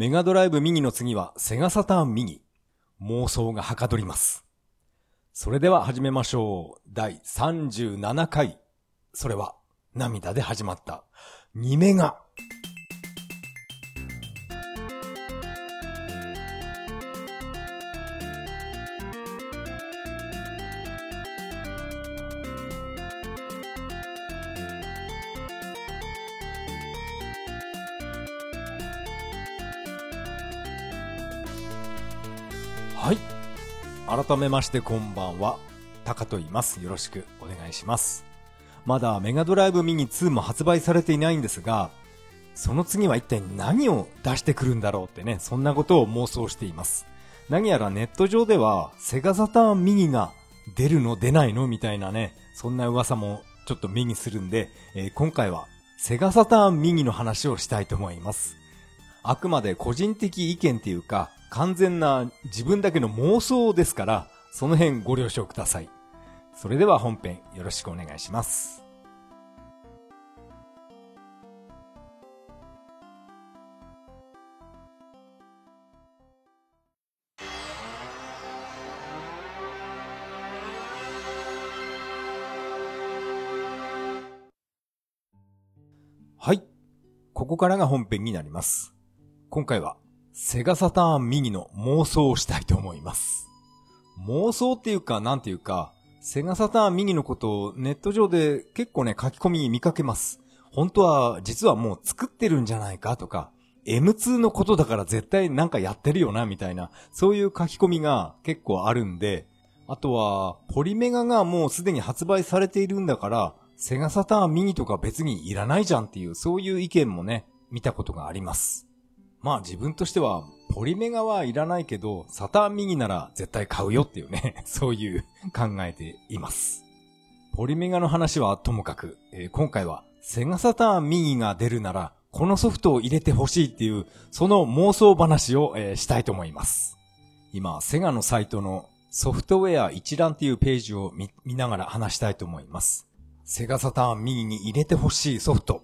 メガドライブミニの次はセガサターンミニ。妄想がはかどります。それでは始めましょう。第37回。それは涙で始まった。2メガ。改めましてこんばんは。タカと言います。よろしくお願いします。まだメガドライブミニ2も発売されていないんですが、その次は一体何を出してくるんだろうってね、そんなことを妄想しています。何やらネット上では、セガサターンミニが出るの出ないのみたいなね、そんな噂もちょっと目にするんで、えー今回はセガサターンミニの話をしたいと思います。あくまで個人的意見っていうか、完全な自分だけの妄想ですから、その辺ご了承ください。それでは本編よろしくお願いします。はい。ここからが本編になります。今回は、セガサターンミニの妄想をしたいと思います。妄想っていうか、なんていうか、セガサターンミニのことをネット上で結構ね、書き込み見かけます。本当は、実はもう作ってるんじゃないかとか、M2 のことだから絶対なんかやってるよな、みたいな、そういう書き込みが結構あるんで、あとは、ポリメガがもうすでに発売されているんだから、セガサターンミニとか別にいらないじゃんっていう、そういう意見もね、見たことがあります。まあ自分としては、ポリメガはいらないけど、サターンミニなら絶対買うよっていうね、そういう考えています。ポリメガの話はともかく、えー今回はセガサターンミニが出るなら、このソフトを入れてほしいっていう、その妄想話を、えーしたいと思います。今、セガのサイトのソフトウェア一覧っていうページを見ながら話したいと思います。セガサターンミニに入れてほしいソフト。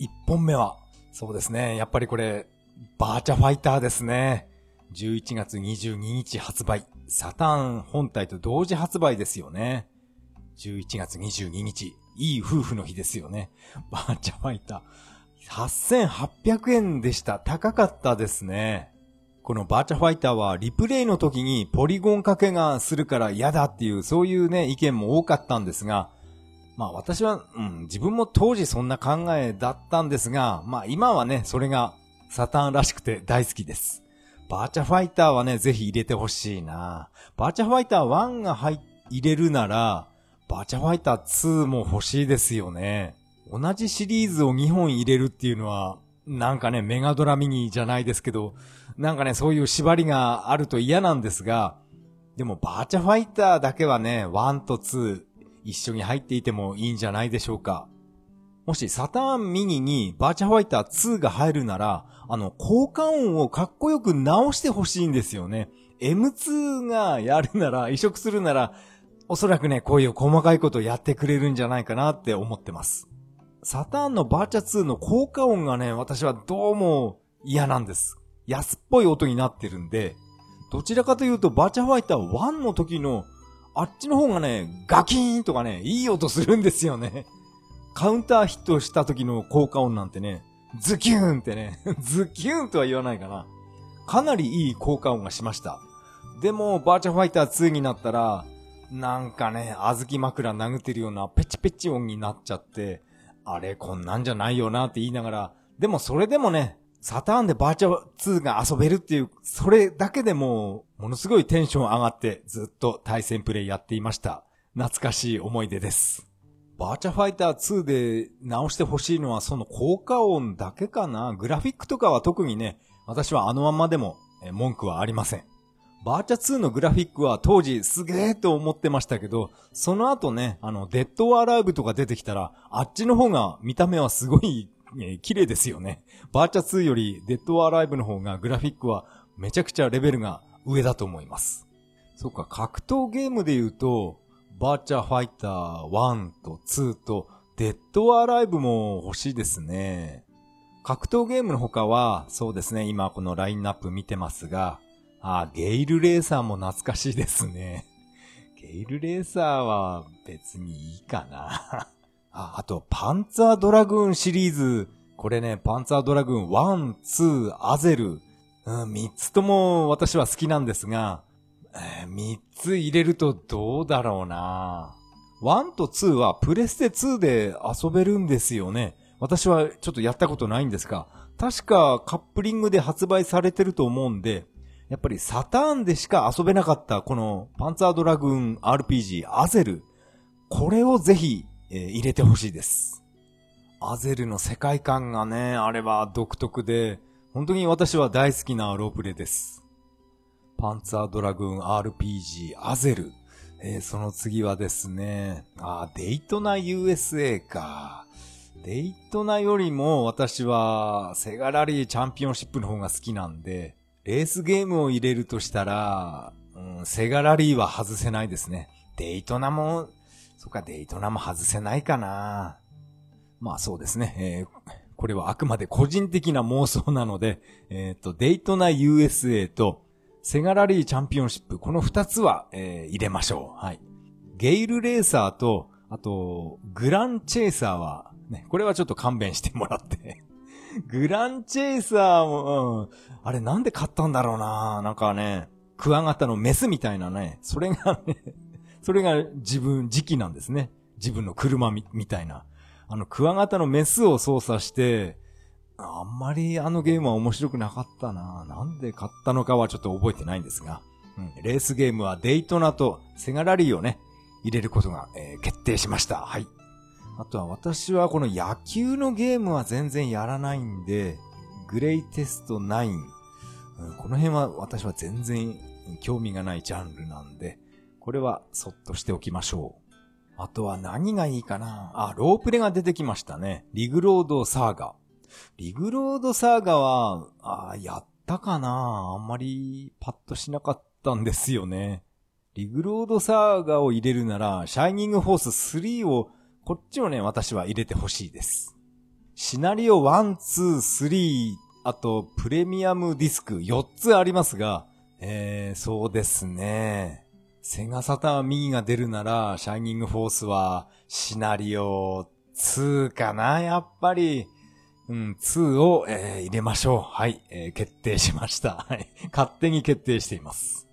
一本目は、そうですね。やっぱりこれ、バーチャファイターですね。11月22日発売。サターン本体と同時発売ですよね。11月22日。いい夫婦の日ですよね。バーチャファイター。8800円でした。高かったですね。このバーチャファイターはリプレイの時にポリゴンかけがするから嫌だっていうそういうね意見も多かったんですが、まあ私は、うん、自分も当時そんな考えだったんですが、まあ今はね、それがサタンらしくて大好きです。バーチャファイターはね、ぜひ入れてほしいなバーチャファイター1が入入れるなら、バーチャファイター2も欲しいですよね。同じシリーズを2本入れるっていうのは、なんかね、メガドラミニじゃないですけど、なんかね、そういう縛りがあると嫌なんですが、でもバーチャファイターだけはね、1と2一緒に入っていてもいいんじゃないでしょうか。もしサターンミニにバーチャファイター2が入るなら、あの、効果音をかっこよく直してほしいんですよね。M2 がやるなら、移植するなら、おそらくね、こういう細かいことをやってくれるんじゃないかなって思ってます。サターンのバーチャ2の効果音がね、私はどうも嫌なんです。安っぽい音になってるんで、どちらかというとバーチャファイター1の時のあっちの方がね、ガキーンとかね、いい音するんですよね。カウンターヒットした時の効果音なんてね、ズキューンってね、ズキューンとは言わないかな。かなりいい効果音がしました。でも、バーチャファイター2になったら、なんかね、小豆枕殴ってるようなペチペチ音になっちゃって、あれ、こんなんじゃないよなって言いながら、でもそれでもね、サターンでバーチャ2が遊べるっていう、それだけでも、ものすごいテンション上がって、ずっと対戦プレイやっていました。懐かしい思い出です。バーチャファイター2で直してほしいのはその効果音だけかな？グラフィックとかは特にね、私はあのままでも文句はありません。バーチャ2のグラフィックは当時すげーと思ってましたけど、その後ね、あの、デッドオアアライブとか出てきたら、あっちの方が見た目はすごい、え綺麗ですよね。バーチャ2よりデッドアライブの方がグラフィックはめちゃくちゃレベルが上だと思います。そっか、格闘ゲームで言うと、バーチャファイター1と2とデッドアライブも欲しいですね。格闘ゲームの他は、そうですね、今このラインナップ見てますが、あ、ゲイルレーサーも懐かしいですね。ゲイルレーサーは別にいいかな。あ、あと、パンツァードラグーンシリーズ。これね、パンツァードラグーン1、2、アゼル。うん、3つとも私は好きなんですが、えー、3つ入れるとどうだろうな。1と2はプレステ2で遊べるんですよね。私はちょっとやったことないんですが、確かカップリングで発売されてると思うんで、やっぱりサターンでしか遊べなかったこのパンツァードラグーン RPG アゼル。これをぜひ、えー、入れてほしいです。アゼルの世界観がね、あれは独特で、本当に私は大好きなロープレです。パンツァードラグーン RPG アゼル。えー、その次はですね、あ、デイトナ USA か。デイトナよりも私はセガラリーチャンピオンシップの方が好きなんで、レースゲームを入れるとしたら、うん、セガラリーは外せないですね。デイトナも、そっか、デイトナも外せないかな。まあそうですね。えー、これはあくまで個人的な妄想なので、えっ、ー、と、デイトナ USA とセガラリーチャンピオンシップ、この二つは、えー、入れましょう。はい。ゲイルレーサーと、あと、グランチェイサーは、ね、これはちょっと勘弁してもらって グランチェイサーも、うん、あれなんで買ったんだろうななんかね、クワガタのメスみたいなね、それがね、それが自分、時期なんですね。自分の車み、みたいな。あの、クワガタのメスを操作して、あんまりあのゲームは面白くなかったななんで買ったのかはちょっと覚えてないんですが、うん、レースゲームはデイトナとセガラリーをね、入れることが、えー、決定しました。はい。あとは私はこの野球のゲームは全然やらないんで、グレイテスト9、うん、この辺は私は全然興味がないジャンルなんで、これはそっとしておきましょう。あとは何がいいかなあ、ロープレが出てきましたね。リグロードサーガ。リグロードサーガは、あやったかなあんまりパッとしなかったんですよね。リグロードサーガを入れるなら、シャイニングフォース3をこっちをね、私は入れてほしいです。シナリオ1、2、3、あと、プレミアムディスク4つありますが、えー、そうですね。セガサターン右が出るなら、シャイニングフォースは、シナリオ2かな、やっぱり。うん、2を、えー、入れましょう。はい、えー、決定しました。はい。勝手に決定しています。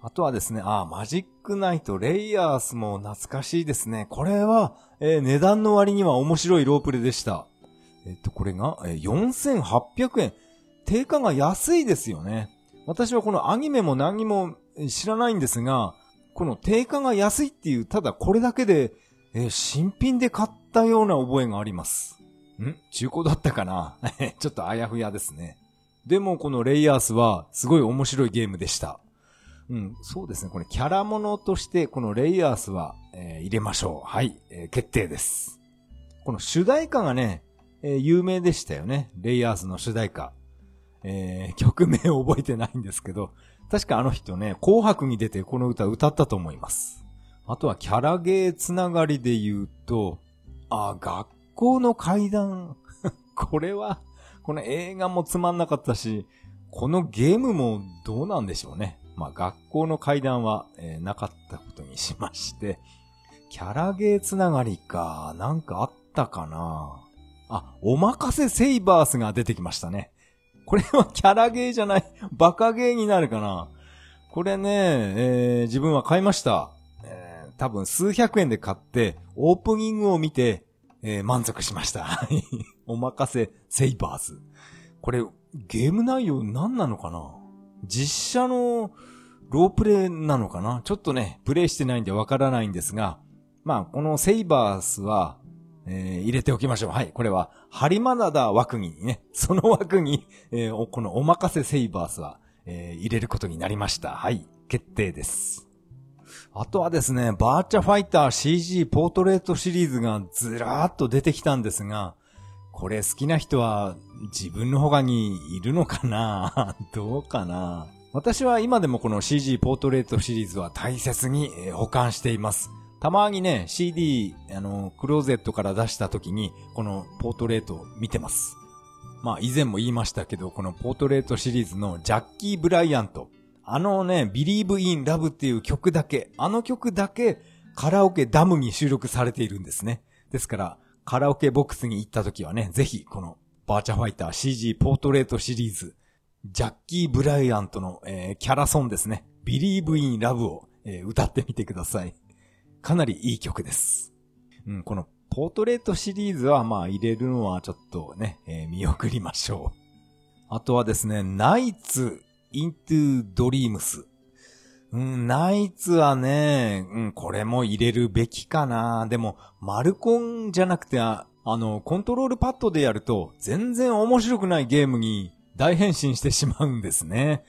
あとはですね、あ、マジックナイト、レイヤースも懐かしいですね。これは、えー、値段の割には面白いロープレでした。えっと、これが、え、4800円。定価が安いですよね。私はこのアニメも何も知らないんですが、この定価が安いっていう、ただこれだけで、えー、新品で買ったような覚えがあります。ん？中古だったかな？ちょっとあやふやですね。でもこのレイヤースはすごい面白いゲームでした。うん、そうですね。これキャラものとしてこのレイヤースは、えー、入れましょう。はい、えー、決定です。この主題歌がね、えー、有名でしたよね。レイヤースの主題歌。え、曲名を覚えてないんですけど、確かあの人ね、紅白に出てこの歌歌ったと思います。あとはキャラゲーつながりで言うと、あ、学校の階段。これは、この映画もつまんなかったし、このゲームもどうなんでしょうね。まあ、学校の階段は、えー、なかったことにしまして、キャラゲーつながりか、なんかあったかなあ、おまかせセイバースが出てきましたね。これは キャラゲーじゃない、バカゲーになるかなこれね、えー、自分は買いました。えー、多分数百円で買って、オープニングを見て、えー、満足しました。おまかせセイバーズ。これ、ゲーム内容何なのかな？実写のロープレイなのかな？ちょっとね、プレイしてないんでわからないんですが、まあ、このセイバースは、えー、入れておきましょう。はい。これは、ハリマナダ枠にね、その枠に、えー、このおまかせセイバースは、えー、入れることになりました。はい。決定です。あとはですね、バーチャファイター CG ポートレートシリーズがずらーっと出てきたんですが、これ好きな人は自分の他にいるのかな？どうかな？私は今でもこの CG ポートレートシリーズは大切に保管しています。たまにね、CD、あの、クローゼットから出した時に、このポートレートを見てます。まあ以前も言いましたけど、このポートレートシリーズのジャッキー・ブライアント。あのね、Believe in Love っていう曲だけ、あの曲だけカラオケダムに収録されているんですね。ですから、カラオケボックスに行った時はね、ぜひこのバーチャファイター CG ポートレートシリーズ、ジャッキー・ブライアントの、えー、キャラソンですね。Believe in Love を、えー、歌ってみてください。かなりいい曲です。うん、このポートレートシリーズはまあ入れるのはちょっとね、えー、見送りましょう。あとはですね、ナイツ・イントゥ・ドリームス。うん、ナイツはね、うん、これも入れるべきかな。でも、マルコンじゃなくて、あの、コントロールパッドでやると、全然面白くないゲームに大変身してしまうんですね。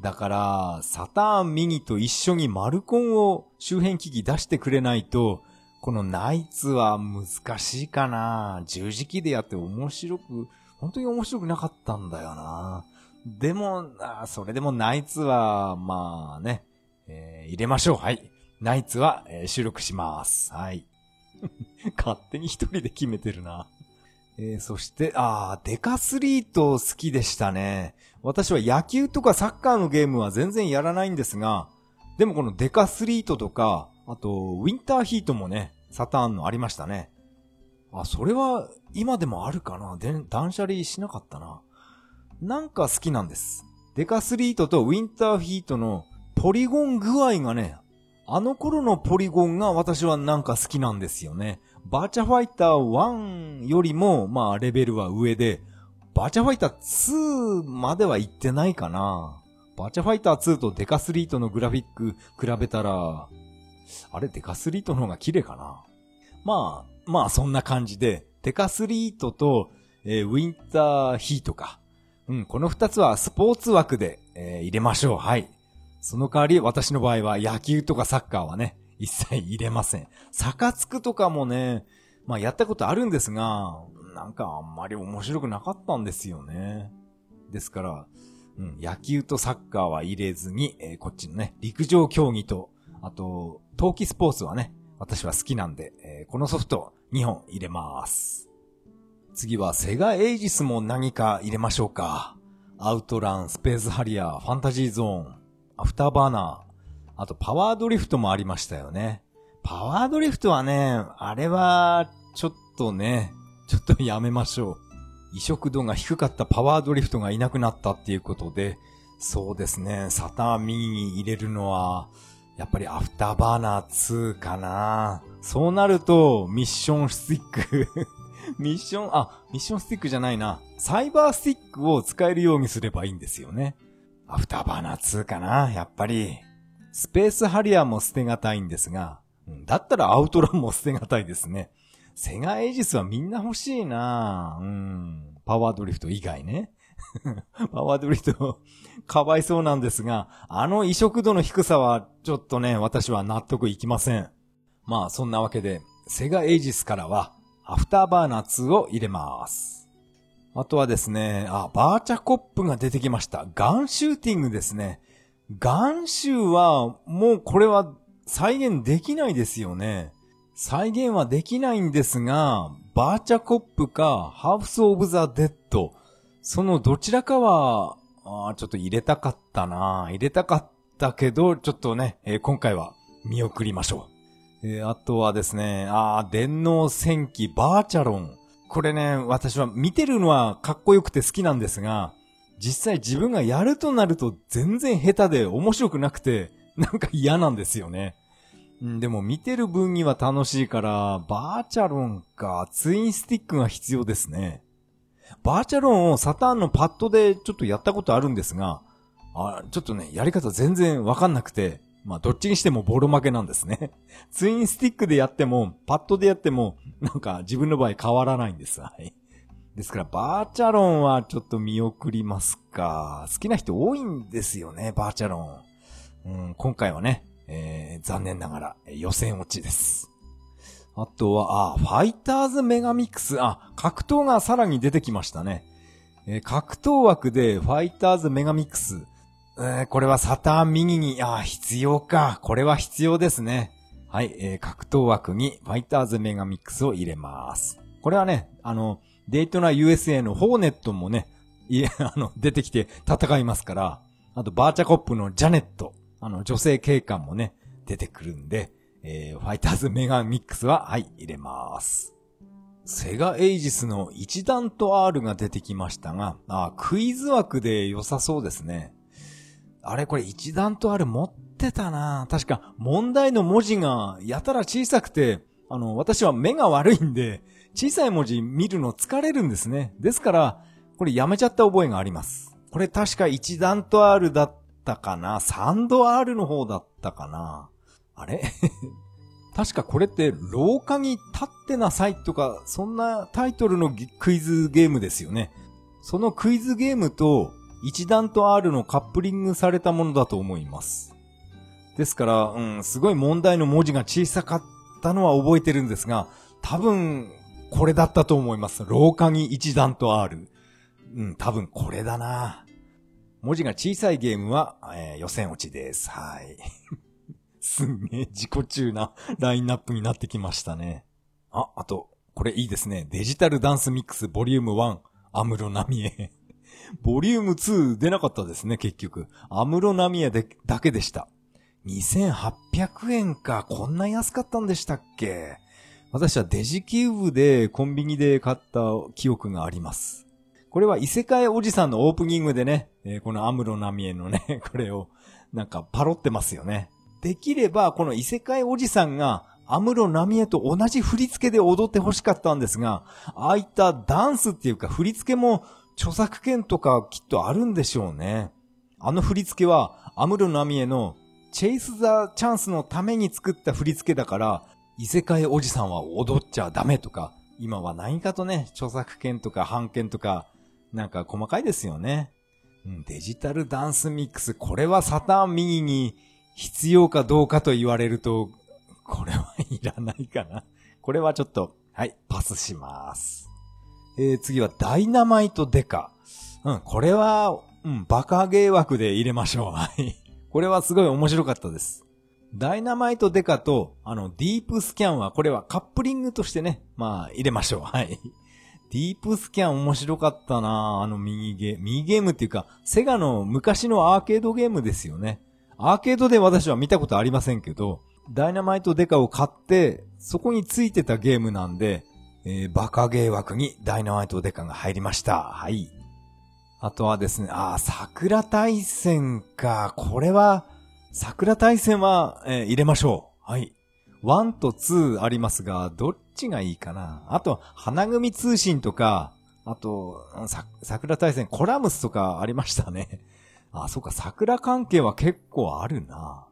だから、サターンミニと一緒にマルコンを周辺機器出してくれないと、このナイツは難しいかな。十字キーでやって面白く、本当に面白くなかったんだよな。でも、あそれでもナイツは、まあね、えー、入れましょう。はい。ナイツは、えー、収録します。はい。勝手に一人で決めてるな。えー、そして、あデカスリート好きでしたね。私は野球とかサッカーのゲームは全然やらないんですが、でもこのデカスリートとか、あと、ウィンターヒートもね、サターンのありましたね。あ、それは今でもあるかなで断捨離しなかったな。なんか好きなんです。デカスリートとウィンターヒートのポリゴン具合がね、あの頃のポリゴンが私はなんか好きなんですよね。バーチャファイター1よりも、まあレベルは上で、バーチャファイター2までは行ってないかな。バーチャファイター2とデカスリートのグラフィック比べたら、あれデカスリートの方が綺麗かな。まあ、まあそんな感じで、デカスリートと、えー、ウィンターヒートか。うん、この二つはスポーツ枠で、えー、入れましょう。はい。その代わり私の場合は野球とかサッカーはね、一切入れません。サカツクとかもね、まあやったことあるんですが、なんかあんまり面白くなかったんですよね。ですから、うん、野球とサッカーは入れずに、えー、こっちのね、陸上競技と、あと、冬季スポーツはね、私は好きなんで、えー、このソフト2本入れます。次はセガエイジスも何か入れましょうか。アウトラン、スペースハリアー、ファンタジーゾーン、アフターバーナー、あとパワードリフトもありましたよね。パワードリフトはね、あれは、ちょっとね、ちょっとやめましょう。移植度が低かったパワードリフトがいなくなったっていうことで、そうですね、サターンミニに入れるのは、やっぱりアフターバーナー2かな。そうなると、ミッションスティックミッション、あ、ミッションスティックじゃないな。サイバースティックを使えるようにすればいいんですよね。アフターバーナー2かな、やっぱり。スペースハリアーも捨てがたいんですが、だったらアウトランも捨てがたいですね。セガエイジスはみんな欲しいなうん。パワードリフト以外ね。パワードリフト、かわいそうなんですが、あの移植度の低さは、ちょっとね、私は納得いきません。まあ、そんなわけで、セガエイジスからは、アフターバーナー2を入れます。あとはですね、あ、バーチャコップが出てきました。ガンシューティングですね。ガンシューは、もうこれは再現できないですよね。再現はできないんですが、バーチャコップか、ハウス・オブ・ザ・デッド。そのどちらかは、あちょっと入れたかったな入れたかったけど、ちょっとね、えー、今回は見送りましょう。えー、あとはですね、あ電脳戦記バーチャロン。これね、私は見てるのはかっこよくて好きなんですが、実際自分がやるとなると全然下手で面白くなくて、なんか嫌なんですよね。でも見てる分には楽しいから、バーチャロンか、ツインスティックが必要ですね。バーチャロンをサターンのパッドでちょっとやったことあるんですが、あちょっとね、やり方全然わかんなくて、まあ、どっちにしてもボロ負けなんですね。ツインスティックでやっても、パッドでやっても、なんか自分の場合変わらないんです。はい。ですから、バーチャロンはちょっと見送りますか。好きな人多いんですよね、バーチャロン。うん、今回はね、えー、残念ながら予選落ちです。あとは、あ、ファイターズメガミックス。あ、格闘がさらに出てきましたね。えー、格闘枠でファイターズメガミックス。えー、これはサターン右に、あ、必要か。これは必要ですね。はい、えー、格闘枠にファイターズメガミックスを入れます。これはね、あの、デイトナ USA のホーネットもね、いえ、あの、出てきて戦いますから、あとバーチャコップのジャネット、あの、女性警官もね、出てくるんで、えー、ファイターズメガミックスは、はい、入れます。セガエイジスの一段と R が出てきましたが、あ、クイズ枠で良さそうですね。あれこれ一段と R 持ってたな確か問題の文字がやたら小さくて、あの、私は目が悪いんで、小さい文字見るの疲れるんですね。ですから、これやめちゃった覚えがあります。これ確か一段と R だったかな三度 R の方だったかなあれ？確かこれって廊下に立ってなさいとか、そんなタイトルのクイズゲームですよね。そのクイズゲームと一段と R のカップリングされたものだと思います。ですから、うん、すごい問題の文字が小さかったのは覚えてるんですが、多分、これだったと思います。廊下に一段と R。うん、多分これだな。文字が小さいゲームは、えー、予選落ちです。はい。すんげえ自己中なラインナップになってきましたね。あ、あと、これいいですね。デジタルダンスミックスボリューム1、アムロナミエ。ボリューム2出なかったですね、結局。アムロナミエで、だけでした。2800円か。こんな安かったんでしたっけ？私はデジキューブでコンビニで買った記憶があります。これは異世界おじさんのオープニングでね、このアムロナミエのね、これをなんかパロってますよね。できればこの異世界おじさんがアムロナミエと同じ振り付けで踊って欲しかったんですが、ああいったダンスっていうか振り付けも著作権とかきっとあるんでしょうね。あの振り付けはアムロナミエのチェイス・ザ・チャンスのために作った振り付けだから、異世界おじさんは踊っちゃダメとか、今は何かとね、著作権とか版権とか、なんか細かいですよね。デジタルダンスミックス、これはサターン右に必要かどうかと言われると、これはいらないかな。これはちょっと、はい、パスします。えー、次はダイナマイトデカ。うん、これは、うん、バカゲー枠で入れましょう。はい。これはすごい面白かったです。ダイナマイトデカと、あの、ディープスキャンは、これはカップリングとしてね、まあ、入れましょう。はい。ディープスキャン面白かったなあのミニゲーム、ミニゲームっていうか、セガの昔のアーケードゲームですよね。アーケードで私は見たことありませんけど、ダイナマイトデカを買って、そこについてたゲームなんで、えー、バカゲー枠にダイナマイトデカが入りました。はい。あとはですね、ああ、桜大戦か。これは、桜大戦は、えー、入れましょう。はい。1と2ありますが、どっちがいいかな。あと、花組通信とか、あと、桜大戦コラムスとかありましたね。あ、そうか、桜関係は結構あるな。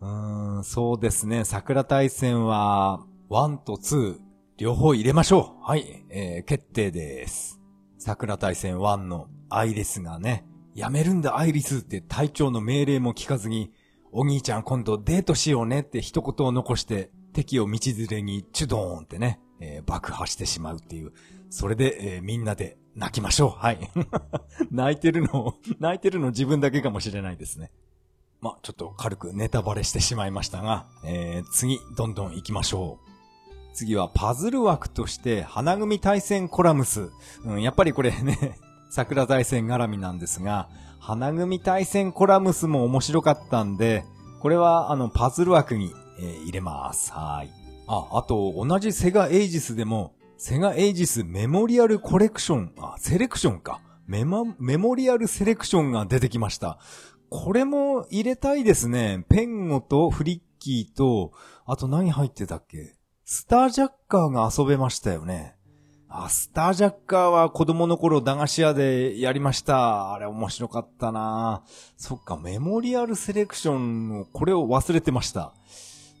うーん、そうですね。桜大戦は、1と2、両方入れましょう。はい、えー、決定です。桜大戦1のアイリスがね、やめるんだアイリスって隊長の命令も聞かずに、お兄ちゃん今度デートしようねって一言を残して、敵を道連れにチュドーンってね、えー、爆破してしまうっていう。それで、えー、みんなで泣きましょう。はい。泣いてるの、泣いてるの自分だけかもしれないですね。まちょっと軽くネタバレしてしまいましたが、えー、次、どんどん行きましょう。次はパズル枠として、花組対戦コラムス。うん、やっぱりこれね、桜大戦絡みなんですが、花組対戦コラムスも面白かったんで、これはあのパズル枠に、えー、入れます。はい。あ、あと同じセガエイジスでも、セガエイジスメモリアルコレクション、あ、セレクションか。メモ、メモリアルセレクションが出てきました。これも入れたいですね。ペンゴとフリッキーと、あと何入ってたっけ？スタージャッカーが遊べましたよね。あ、スタージャッカーは子供の頃駄菓子屋でやりました。あれ面白かったなそっか、メモリアルセレクションを、これを忘れてました。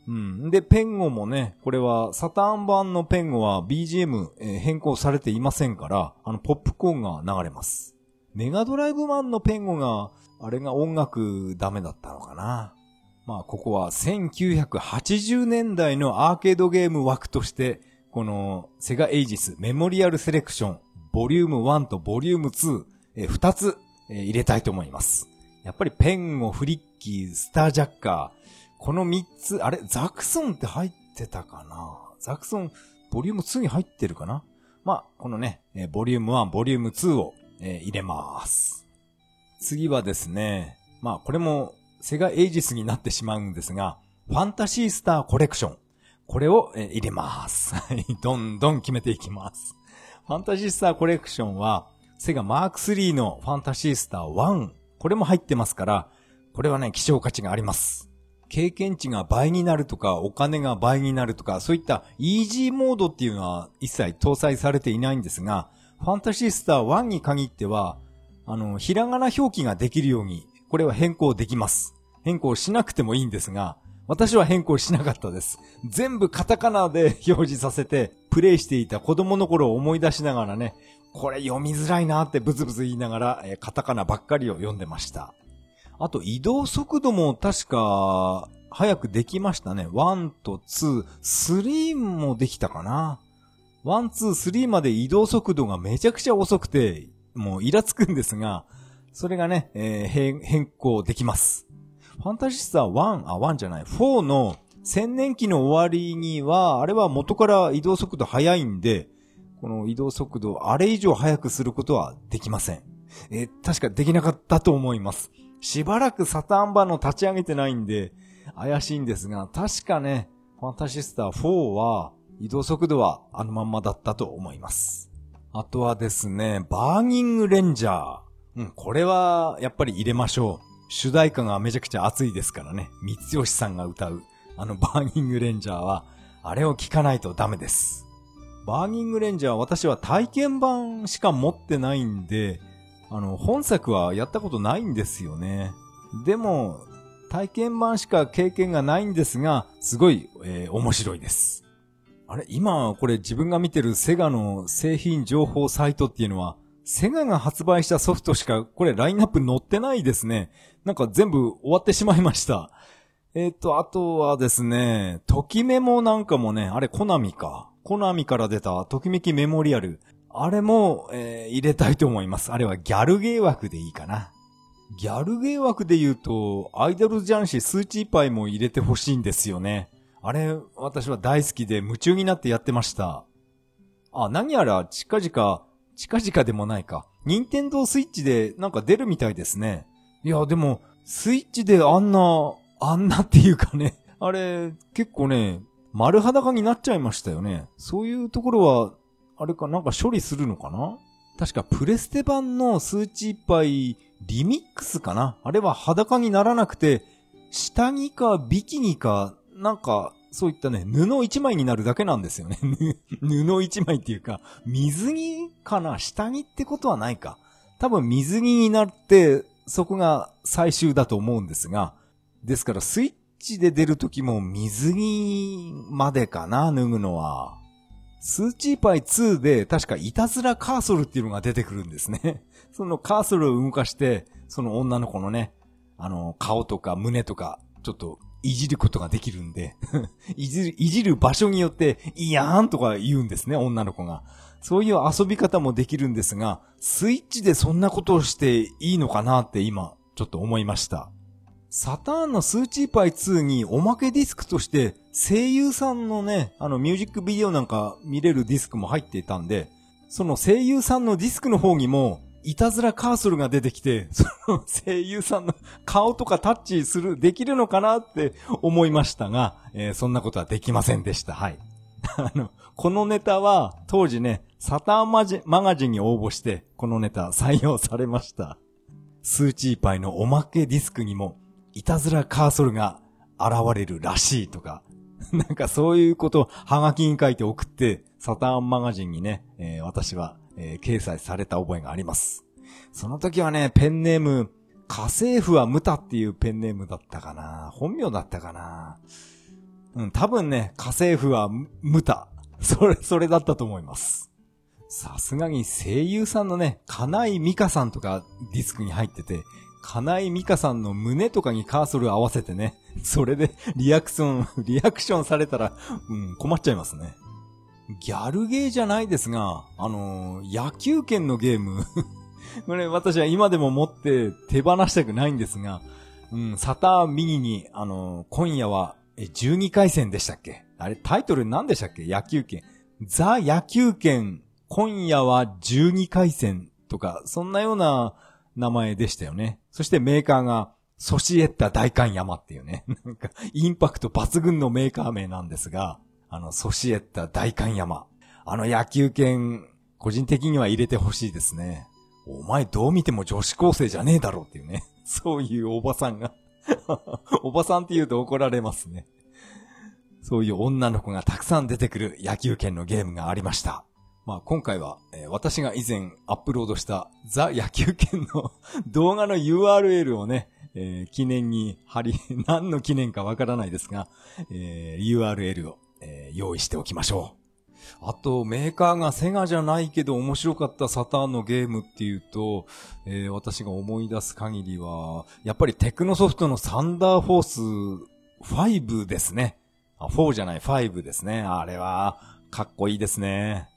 うん。で、ペンゴもね、これはサターン版のペンゴは BGM、えー、変更されていませんから、あの、ポップコーンが流れます。メガドライブマンのペンゴが、あれが音楽ダメだったのかな。まあ、ここは1980年代のアーケードゲーム枠として、このセガエイジスメモリアルセレクション、ボリューム1とボリューム2、え、2つ、え、入れたいと思います。やっぱりペンゴ、フリッキー、スタージャッカー、この3つ、あれザクソンって入ってたかな？ザクソン、ボリューム2に入ってるかな？まあ、このね、えーボリューム1、ボリューム2を、え入れます。次はですね、まあ、これもセガエイジスになってしまうんですが、ファンタシースターコレクション。これを、入れます。は いどんどん決めていきます。ファンタシースターコレクションは、セガマーク3のファンタシースター1。これも入ってますから、これはね、希少価値があります。経験値が倍になるとか、お金が倍になるとか、そういったイージーモードっていうのは一切搭載されていないんですが、ファンタシースター1に限っては、あの、ひらがな表記ができるように、これは変更できます。変更しなくてもいいんですが、私は変更しなかったです。全部カタカナで 表示させて、プレイしていた子供の頃を思い出しながらね、これ読みづらいなってブツブツ言いながら、えカタカナばっかりを読んでました。あと移動速度も確か、早くできましたね。1と2、3もできたかな。1、2、3まで移動速度がめちゃくちゃ遅くて、もうイラつくんですが、それがね、えー変更できます。ファンタジスタ1、あ、1じゃない、4の千年期の終わりには、あれは元から移動速度速いんで、この移動速度あれ以上速くすることはできません。え確かできなかったと思います。しばらくサターン版の立ち上げてないんで、怪しいんですが、確かね、ファンタシスター4は、移動速度はあのまんまだったと思います。あとはですね、バーニングレンジャー。うん、これは、やっぱり入れましょう。主題歌がめちゃくちゃ熱いですからね。三吉さんが歌う、あの バーニングレンジャーは、あれを聞かないとダメです。バーニングレンジャー私は体験版しか持ってないんで、あの、本作はやったことないんですよね。でも、体験版しか経験がないんですが、すごい、えー面白いです。あれ今、これ自分が見てるセガの製品情報サイトっていうのは、セガが発売したソフトしか、これラインナップ載ってないですね。なんか全部終わってしまいました。えっ、と、あとはですね、ときメモなんかもね、あれコナミか。コナミから出たときめきメモリアル。あれも、えー入れたいと思います。あれはギャルゲー枠でいいかな。ギャルゲー枠で言うと、アイドルジャンシースーチーパイも入れてほしいんですよね。あれ、私は大好きで夢中になってやってました。あ、何やら近々、近々でもないか。任天堂スイッチでなんか出るみたいですね。いや、でも、スイッチであんな、あんなっていうかね、あれ、結構ね、丸裸になっちゃいましたよね。そういうところは、あれかなんか処理するのかな？確かプレステ版の数値いっぱいリミックスかな？あれは裸にならなくて、下着かビキニか、なんか、そういったね、布一枚になるだけなんですよね。布一枚っていうか、水着かな？下着ってことはないか。多分水着になって、そこが最終だと思うんですが、ですからスイッチで出るときも水着までかな、脱ぐのは。スーチーパイ2で確かいたずらカーソルっていうのが出てくるんですね。そのカーソルを動かして、その女の子のね、あの、顔とか胸とか、ちょっといじることができるんで、いじる、いじる場所によって、いやーんとか言うんですね、女の子が。そういう遊び方もできるんですが、スイッチでそんなことをしていいのかなって今、ちょっと思いました。サターンのスーチーパイ2におまけディスクとして声優さんのね、あのミュージックビデオなんか見れるディスクも入っていたんで、その声優さんのディスクの方にも、いたずらカーソルが出てきて、その声優さんの顔とかタッチする、できるのかなって思いましたが、えーそんなことはできませんでした。はい。あの、このネタは当時ね、サターンマジマガジンに応募して、このネタ採用されました。スーチーパイのおまけディスクにも、いたずらカーソルが現れるらしいとか、なんかそういうことをハガキに書いて送って、サターンマガジンにね、えー私は、えー掲載された覚えがあります。その時はね、ペンネーム、家政婦はムタっていうペンネームだったかな本名だったかなうん、多分ね、家政婦はムムタ。それ、それだったと思います。さすがに声優さんのね、金井美香さんとかディスクに入ってて、金井美香さんの胸とかにカーソル合わせてね、それでリアクション、リアクションされたら、うん、困っちゃいますね。ギャルゲーじゃないですが、あのー野球拳のゲーム、これ私は今でも持って手放したくないんですが、うん、サターン右に、あのー今夜は、え、12回戦でしたっけ？あれ、タイトル何でしたっけ？野球拳。ザ野球拳今夜は12回戦とか、そんなような名前でしたよね。そしてメーカーが、ソシエッタ大観山っていうね、なんか、インパクト抜群のメーカー名なんですが、あの、ソシエッタ大観山。あの野球券、個人的には入れてほしいですね。お前どう見ても女子高生じゃねえだろうっていうね。そういうおばさんが おばさんって言うと怒られますね。そういう女の子がたくさん出てくる野球券のゲームがありました。まあ今回は、えー、私が以前アップロードしたザ野球券の動画の URL をね、えー、記念に貼り、何の記念かわからないですが、えー、URL を、え用意しておきましょう。あと、メーカーがセガじゃないけど面白かったサターンのゲームっていうと、えー、私が思い出す限りは、やっぱりテクノソフトのサンダーフォース5ですね。あ、4じゃない、5ですね。あれは、かっこいいですね。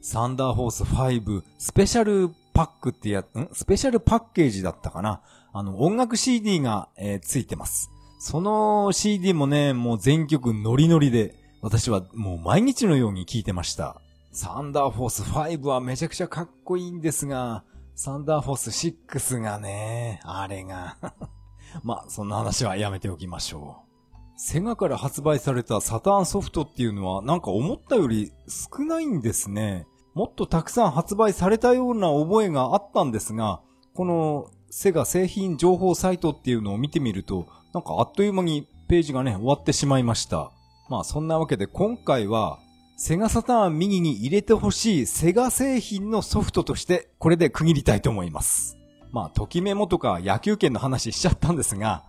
サンダーホース5スペシャルパックってや、ん？スペシャルパッケージだったかなあの、音楽 CD が、えー、ついてます。その CD もね、もう全曲ノリノリで、私はもう毎日のように聴いてました。サンダーフォース5はめちゃくちゃかっこいいんですが、サンダーフォース6がね、あれが まあ、そんな話はやめておきましょう。セガから発売されたサターンソフトっていうのはなんか思ったより少ないんですね。もっとたくさん発売されたような覚えがあったんですが、このセガ製品情報サイトっていうのを見てみると、なんかあっという間にページがね、終わってしまいました。まあそんなわけで今回は、セガサターン右に入れてほしいセガ製品のソフトとして、これで区切りたいと思います。まあ、ときメモとか野球券の話しちゃったんですが、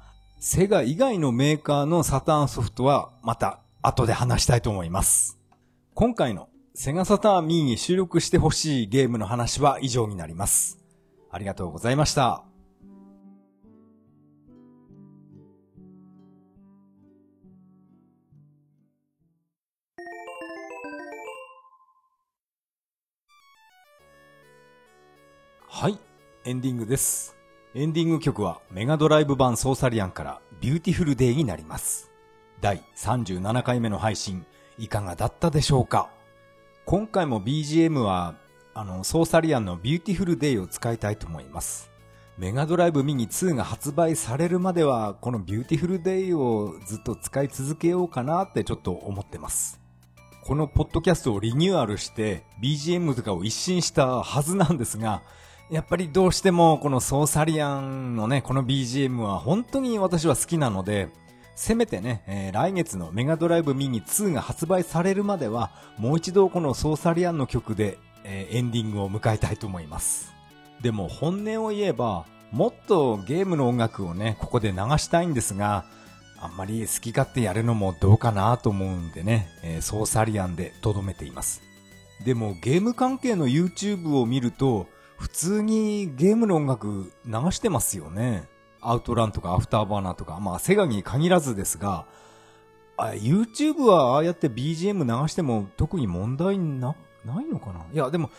セガ以外のメーカーのサターンソフトはまた後で話したいと思います。今回のセガサターンミーに収録してほしいゲームの話は以上になります。ありがとうございました。はい、エンディングです。エンディング曲はメガドライブ版ソーサリアンから Beautiful Day になります。第37回目の配信、いかがだったでしょうか？今回も BGM は、あの、ソーサリアンの Beautiful Day を使いたいと思います。メガドライブミニ2が発売されるまでは、この Beautiful Day をずっと使い続けようかなってちょっと思ってます。このポッドキャストをリニューアルして BGM とかを一新したはずなんですが、やっぱりどうしてもこのソーサリアンのね、この BGM は本当に私は好きなので、せめてね、えー、来月のメガドライブミニ2が発売されるまでは、もう一度このソーサリアンの曲で、えー、エンディングを迎えたいと思います。でも本音を言えば、もっとゲームの音楽をね、ここで流したいんですが、あんまり好き勝手やるのもどうかなと思うんでね、えー、ソーサリアンで留めています。でもゲーム関係の YouTube を見ると、普通にゲームの音楽流してますよね。アウトランとかアフターバーナーとか、まあセガに限らずですが、YouTube はああやって BGM 流しても特に問題な、ないのかな？いや、でも、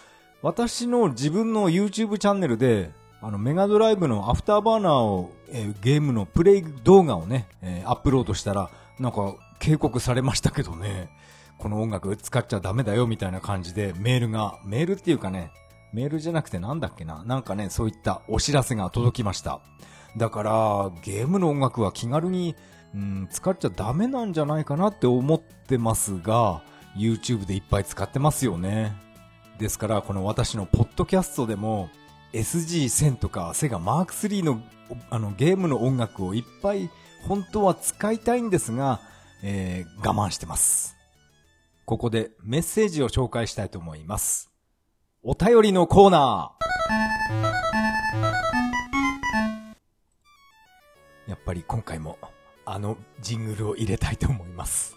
私の自分の YouTube チャンネルで、あの、メガドライブのアフターバーナーを、えー、ゲームのプレイ動画をね、えー、アップロードしたら、なんか警告されましたけどね、この音楽使っちゃダメだよみたいな感じでメールが、メールっていうかね、メールじゃなくてなんだっけな？なんかね、そういったお知らせが届きました。だから、ゲームの音楽は気軽に、うん、使っちゃダメなんじゃないかなって思ってますが、YouTube でいっぱい使ってますよね。ですから、この私のポッドキャストでも、SG1000 とかセガマーク3のあのゲームの音楽をいっぱい本当は使いたいんですが、えー、我慢してます。ここでメッセージを紹介したいと思います。お便りのコーナー。やっぱり今回もあのジングルを入れたいと思います。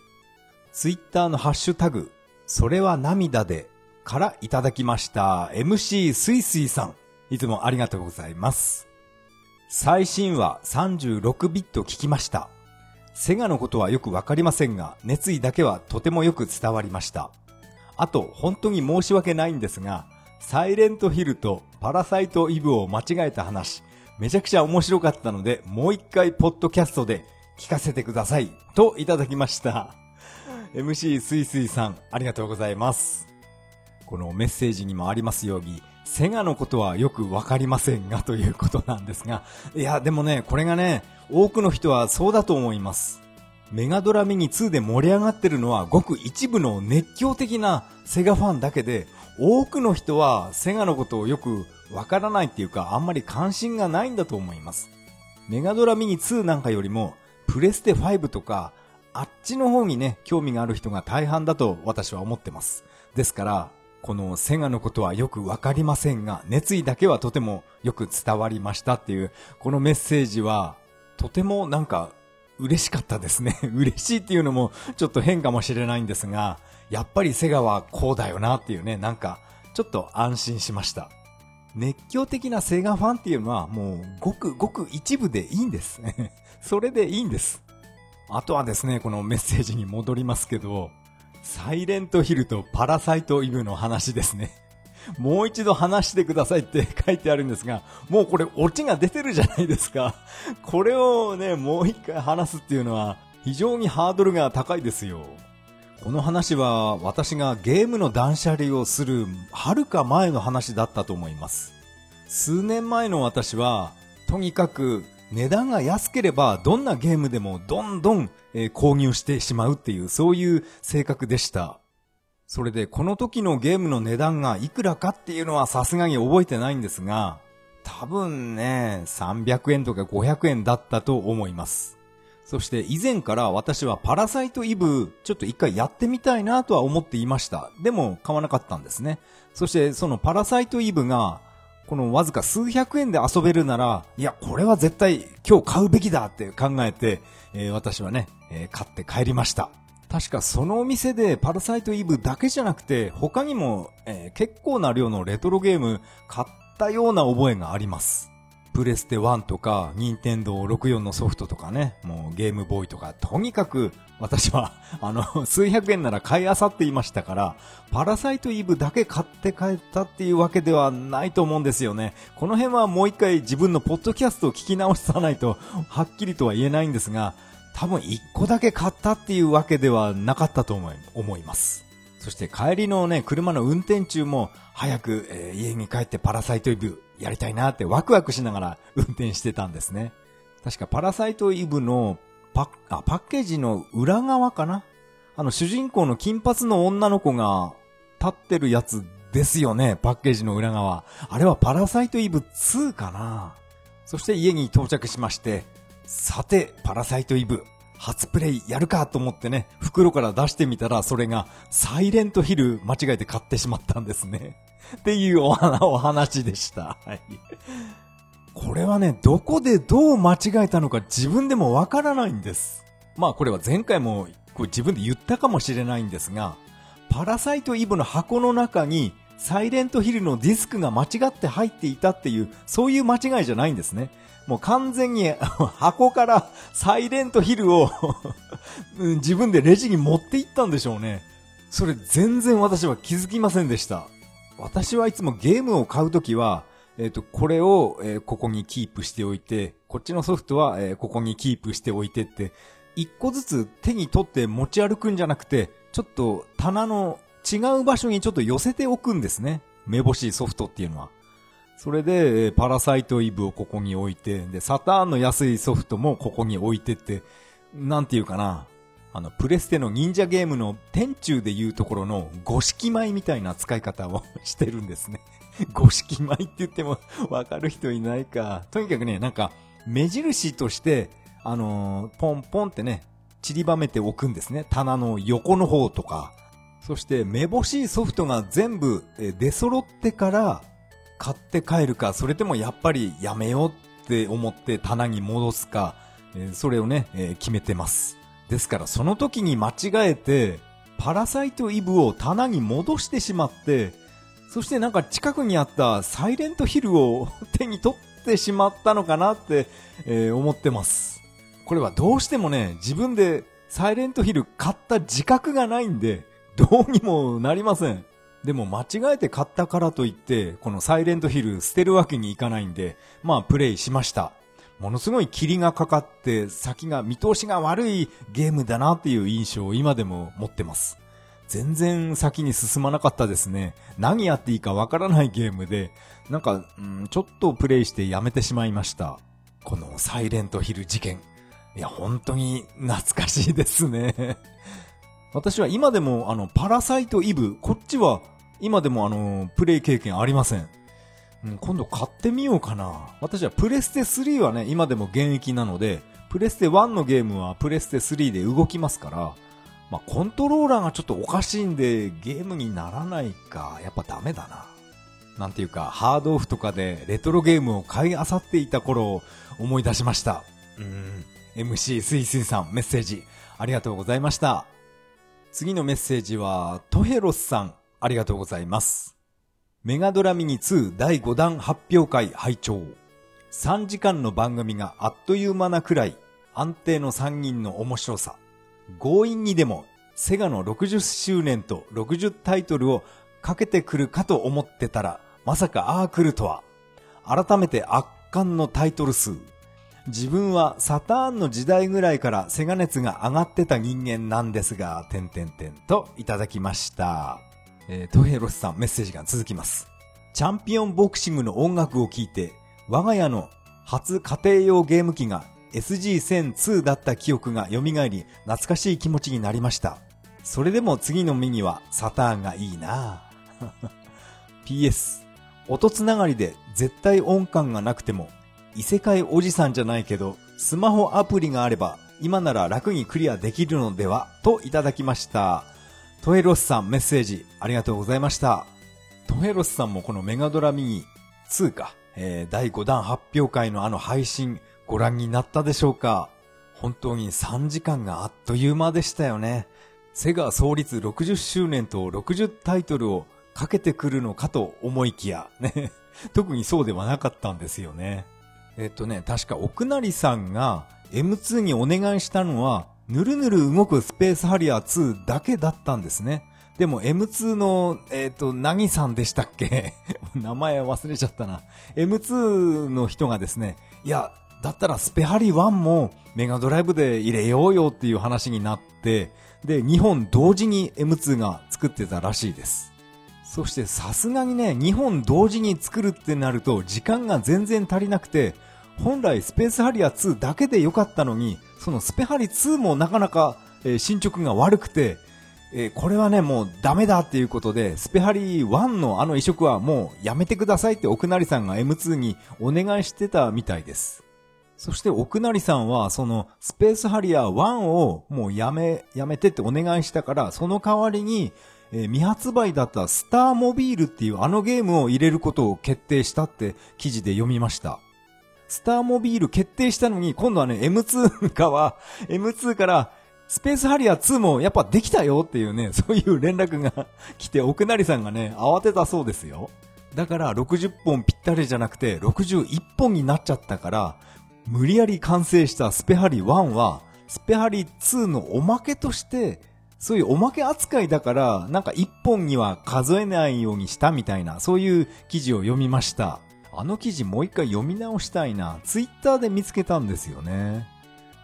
ツイッターのハッシュタグ、それは涙でからいただきました MC スイスイさん。いつもありがとうございます。最新話36ビット聞きました。セガのことはよくわかりませんが、熱意だけはとてもよく伝わりました。あと、本当に申し訳ないんですが、サイレントヒルとパラサイトイブを間違えた話、めちゃくちゃ面白かったので、もう一回ポッドキャストで聞かせてください。といただきました。MC スイスイさん、ありがとうございます。このメッセージにもありますように、セガのことはよくわかりませんがということなんですが、いや、でもね、これがね、多くの人はそうだと思います。メガドラミニ2で盛り上がってるのはごく一部の熱狂的なセガファンだけで、多くの人はセガのことをよくわからないっていうか、あんまり関心がないんだと思います。メガドラミニ2なんかよりも、プレステ5とか、あっちの方にね、興味がある人が大半だと私は思ってます。ですから、このセガのことはよくわかりませんが、熱意だけはとてもよく伝わりましたっていう、このメッセージは、とてもなんか嬉しかったですね。嬉しいっていうのもちょっと変かもしれないんですが、やっぱりセガはこうだよなっていうね、なんかちょっと安心しました。熱狂的なセガファンっていうのはもうごくごく一部でいいんです。それでいいんです。あとはですね、このメッセージに戻りますけど、サイレントヒルとパラサイトイブの話ですね。もう一度話してくださいって 書いてあるんですが、もうこれオチが出てるじゃないですか。これをね、もう一回話すっていうのは非常にハードルが高いですよ。この話は私がゲームの断捨離をするはるか前の話だったと思います。数年前の私は、とにかく値段が安ければどんなゲームでもどんどん、購入してしまうっていうそういう性格でした。それでこの時のゲームの値段がいくらかっていうのはさすがに覚えてないんですが、多分ね、300円とか500円だったと思います。そして以前から私はパラサイトイブちょっと一回やってみたいなとは思っていました。でも買わなかったんですね。そしてそのパラサイトイブがこのわずか数百円で遊べるなら、いや、これは絶対今日買うべきだって考えて、えー、私はね、えー、買って帰りました。確かそのお店でパラサイトイブだけじゃなくて、他にも、えー、結構な量のレトロゲーム買ったような覚えがあります。プレステ1とか、ニンテンドー64のソフトとかね、もうゲームボーイとか、とにかく私は、あの、数百円なら買い漁っていましたから、パラサイトイブだけ買って帰ったっていうわけではないと思うんですよね。この辺はもう一回自分のポッドキャストを聞き直さないと、はっきりとは言えないんですが、多分一個だけ買ったっていうわけではなかったと思い思います。そして帰りのね、車の運転中も、早く、えー、家に帰ってパラサイトイブやりたいなってワクワクしながら運転してたんですね。確かパラサイトイブのパあパッケージの裏側かな？あの主人公の金髪の女の子が立ってるやつですよね、パッケージの裏側。あれはパラサイトイブ2かな？そして家に到着しまして、さて、パラサイトイブ、初プレイやるかと思ってね、袋から出してみたら、それがサイレントヒル間違えて買ってしまったんですね。っていうお話でした。はい。これはね、どこでどう間違えたのか自分でもわからないんです。まあこれは前回もこ自分で言ったかもしれないんですが、パラサイトイブの箱の中にサイレントヒルのディスクが間違って入っていたっていう、そういう間違いじゃないんですね。もう完全に 箱からサイレントヒルを 自分でレジに持って行ったんでしょうね。それ全然私は気づきませんでした。私はいつもゲームを買うときは、えっ、ー、と、これを、えー、ここにキープしておいて、こっちのソフトは、えー、ここにキープしておいてって、一個ずつ手に取って持ち歩くんじゃなくて、ちょっと棚の違う場所にちょっと寄せておくんですね。めぼしいソフトっていうのは。それで、パラサイトイブをここに置いて、で、サターンの安いソフトもここに置いてって、なんていうかな、あの、プレステの忍者ゲームの天中でいうところの五色米みたいな使い方を してるんですね。五色米って言ってもわかる人いないか。とにかくね、なんか、目印として、あのー、ポンポンってね、散りばめておくんですね。棚の横の方とか。そして、めぼしいソフトが全部出揃ってから、買って帰るか、それともやっぱりやめようって思って棚に戻すか、えそれをね、え決めてます。ですからその時に間違えて、パラサイトイブを棚に戻してしまって、そしてなんか近くにあったサイレントヒルを手に取ってしまったのかなって、え、思ってます。これはどうしてもね、自分でサイレントヒル買った自覚がないんで、どうにもなりません。でも間違えて買ったからといって、このサイレントヒル捨てるわけにいかないんで、まあプレイしました。ものすごい霧がかかって先が見通しが悪いゲームだなっていう印象を今でも持ってます。全然先に進まなかったですね。何やっていいかわからないゲームで、なんか、うん、ちょっとプレイしてやめてしまいました。このサイレントヒル事件。いや、本当に懐かしいですね。私は今でもあの、パラサイトイブ、こっちは今でもあの、プレイ経験ありません。うん、今度買ってみようかな。私はプレステ3はね、今でも現役なので、プレステ1のゲームはプレステ3で動きますから、まあ、コントローラーがちょっとおかしいんで、ゲームにならないか、やっぱダメだな。なんていうか、ハードオフとかでレトロゲームを買い漁っていた頃を思い出しました。うん。MC スイスイさん、メッセージ、ありがとうございました。次のメッセージは、トヘロスさん、ありがとうございます。メガドラミニ2第5弾発表会拝聴3時間の番組があっという間なくらい、安定の3人の面白さ。強引にでもセガの60周年と60タイトルをかけてくるかと思ってたら、まさかああ来るとは。改めて圧巻のタイトル数。自分はサターンの時代ぐらいからセガ熱が上がってた人間なんですが、てんてんてんといただきました。えー、トヘロスさんメッセージが続きます。チャンピオンボクシングの音楽を聴いて、我が家の初家庭用ゲーム機が SG1002 だった記憶が蘇り、懐かしい気持ちになりました。それでも次の右はサターンがいいな PS、音つながりで絶対音感がなくても、異世界おじさんじゃないけど、スマホアプリがあれば、今なら楽にクリアできるのではといただきました。トエロスさんメッセージありがとうございました。トエロスさんもこのメガドラミニ2か、えー、第5弾発表会のあの配信ご覧になったでしょうか本当に3時間があっという間でしたよね。セガ創立60周年と60タイトルをかけてくるのかと思いきや、ね。特にそうではなかったんですよね。えっとね、確か奥成さんが M2 にお願いしたのは、ぬるぬる動くスペースハリアー2だけだったんですね。でも M2 の、えっ、ー、と、なぎさんでしたっけ？名前忘れちゃったな。M2 の人がですね、いや、だったらスペハリ1もメガドライブで入れようよっていう話になって、で、2本同時に M2 が作ってたらしいです。そしてさすがにね、2本同時に作るってなると時間が全然足りなくて、本来スペースハリア2だけで良かったのに、そのスペハリ2もなかなか、えー、進捗が悪くて、えー、これはね、もうダメだっていうことで、スペハリ1のあの移植はもうやめてくださいって奥成さんが M2 にお願いしてたみたいです。そして奥成さんは、そのスペースハリア1をもうやめ、やめてってお願いしたから、その代わりに、えー、未発売だったスターモビールっていうあのゲームを入れることを決定したって記事で読みました。スターモビール決定したのに、今度はね、M2 かは、M2 から、スペースハリアー2もやっぱできたよっていうね、そういう連絡が来て、奥成さんがね、慌てたそうですよ。だから60本ぴったりじゃなくて61本になっちゃったから、無理やり完成したスペハリ1は、スペハリ2のおまけとして、そういうおまけ扱いだから、なんか1本には数えないようにしたみたいな、そういう記事を読みました。あの記事もう一回読み直したいな。ツイッターで見つけたんですよね。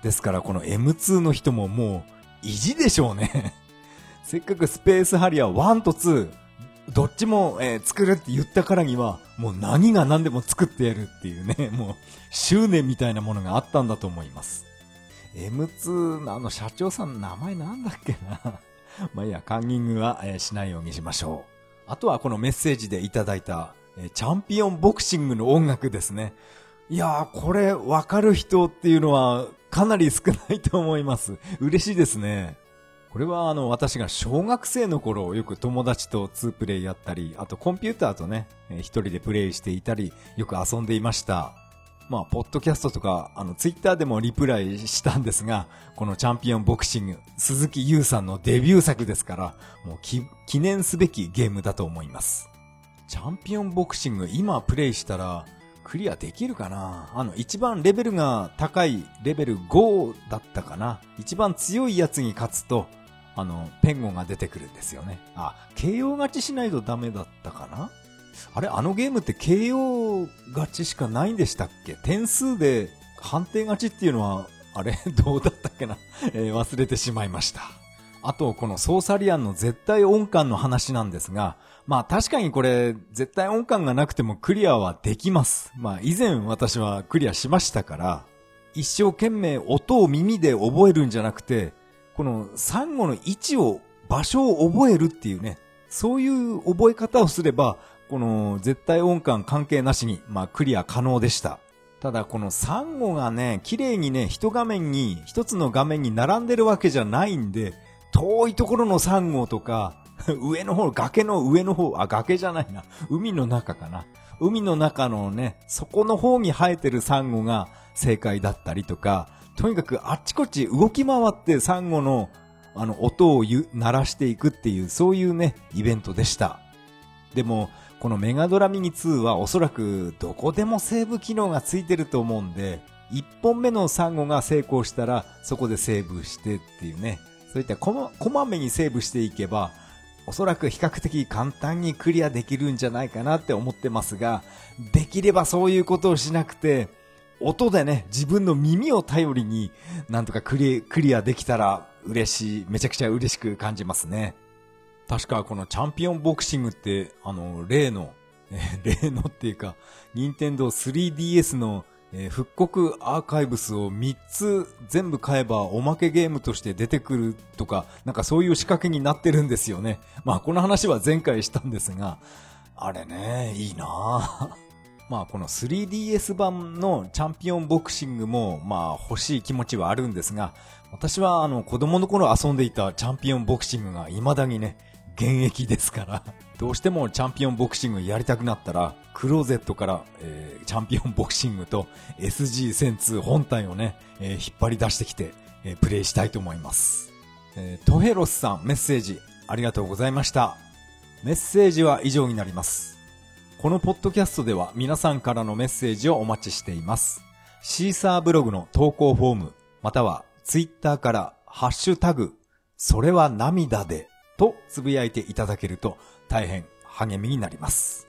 ですからこの M2 の人ももう、意地でしょうね。せっかくスペースハリア1と2、どっちも、え、作るって言ったからには、もう何が何でも作ってやるっていうね、もう、執念みたいなものがあったんだと思います。M2 のあの社長さんの名前なんだっけな まあいいや、カンニングは、しないようにしましょう。あとはこのメッセージでいただいた、チャンピオンボクシングの音楽ですね。いやー、これわかる人っていうのはかなり少ないと思います。嬉しいですね。これはあの私が小学生の頃よく友達と2プレイやったり、あとコンピューターとね、一人でプレイしていたり、よく遊んでいました。まあ、ポッドキャストとか、あの、ツイッターでもリプライしたんですが、このチャンピオンボクシング、鈴木優さんのデビュー作ですから、もう記念すべきゲームだと思います。チャンピオンボクシング、今プレイしたら、クリアできるかな？あの、一番レベルが高いレベル5だったかな？一番強いやつに勝つと、あの、ペンゴが出てくるんですよね。あ、KO 勝ちしないとダメだったかな？あれあのゲームって KO 勝ちしかないんでしたっけ？点数で判定勝ちっていうのは、あれ どうだったっけな、えー、忘れてしまいました。あと、このソーサリアンの絶対音感の話なんですが、まあ確かにこれ、絶対音感がなくてもクリアはできます。まあ以前私はクリアしましたから、一生懸命音を耳で覚えるんじゃなくて、このサンゴの位置を、場所を覚えるっていうね、そういう覚え方をすれば、この絶対音感関係なしに、まあクリア可能でした。ただこのサンゴがね、綺麗にね、一画面に、一つの画面に並んでるわけじゃないんで、遠いところのサンゴとか、上の方、崖の上の方、あ、崖じゃないな。海の中かな。海の中のね、そこの方に生えてるサンゴが正解だったりとか、とにかくあっちこっち動き回ってサンゴのあの音を鳴らしていくっていう、そういうね、イベントでした。でも、このメガドラミニ2はおそらくどこでもセーブ機能がついてると思うんで、1本目のサンゴが成功したらそこでセーブしてっていうね、そういったこまこまめにセーブしていけば、おそらく比較的簡単にクリアできるんじゃないかなって思ってますが、できればそういうことをしなくて、音でね、自分の耳を頼りになんとかクリクリアできたら嬉しい、めちゃくちゃ嬉しく感じますね。確かこのチャンピオンボクシングって、あの、例の、例のっていうか、任天堂 3DS の、えー、復刻アーカイブスを3つ全部買えばおまけゲームとして出てくるとか、なんかそういう仕掛けになってるんですよね。まあこの話は前回したんですが、あれね、いいな まあこの 3DS 版のチャンピオンボクシングもまあ欲しい気持ちはあるんですが、私はあの子供の頃遊んでいたチャンピオンボクシングが未だにね、現役ですから、どうしてもチャンピオンボクシングやりたくなったら、クローゼットから、えー、チャンピオンボクシングと SG1002 本体をね、えー、引っ張り出してきて、えー、プレイしたいと思います。えー、トヘロスさんメッセージありがとうございました。メッセージは以上になります。このポッドキャストでは皆さんからのメッセージをお待ちしています。シーサーブログの投稿フォーム、またはツイッターからハッシュタグ、それは涙でとつぶやいていただけると大変励みになります。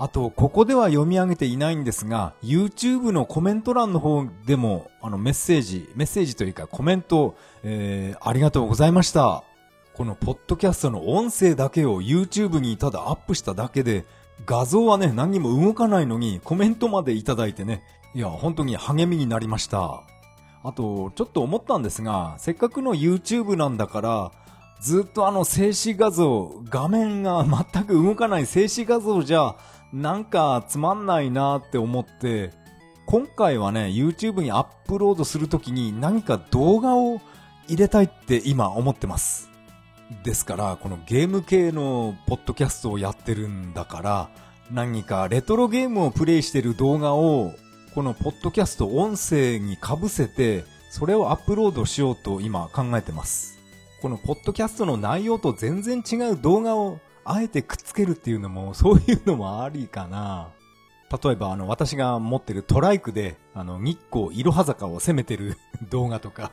あと、ここでは読み上げていないんですが、YouTube のコメント欄の方でも、あの、メッセージ、メッセージというかコメント、えー、ありがとうございました。このポッドキャストの音声だけを YouTube にただアップしただけで、画像はね、何も動かないのに、コメントまでいただいてね、いや、本当に励みになりました。あと、ちょっと思ったんですが、せっかくの YouTube なんだから、ずっとあの静止画像、画面が全く動かない静止画像じゃ、なんかつまんないなって思って、今回はね、YouTube にアップロードするときに何か動画を入れたいって今思ってます。ですから、このゲーム系のポッドキャストをやってるんだから、何かレトロゲームをプレイしてる動画を、このポッドキャスト音声に被せて、それをアップロードしようと今考えてます。このポッドキャストの内容と全然違う動画をあえてくっつけるっていうのも、そういうのもありかな。例えば、あの、私が持ってるトライクで、あの、日光いろは坂を攻めてる動画とか、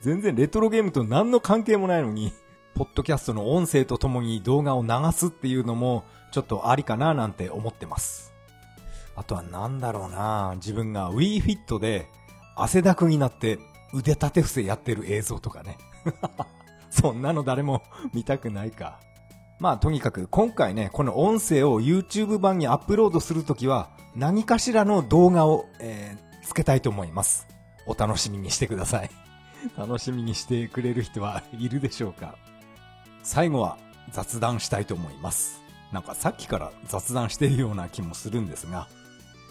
全然レトロゲームと何の関係もないのに、ポッドキャストの音声とともに動画を流すっていうのも、ちょっとありかななんて思ってます。あとはなんだろうな自分が Wii Fit で汗だくになって腕立て伏せやってる映像とかね。そんなの誰も 見たくないか。まあとにかく今回ね、この音声を YouTube 版にアップロードするときは何かしらの動画を、えー、つけたいと思います。お楽しみにしてください。楽しみにしてくれる人はいるでしょうか最後は雑談したいと思います。なんかさっきから雑談してるような気もするんですが、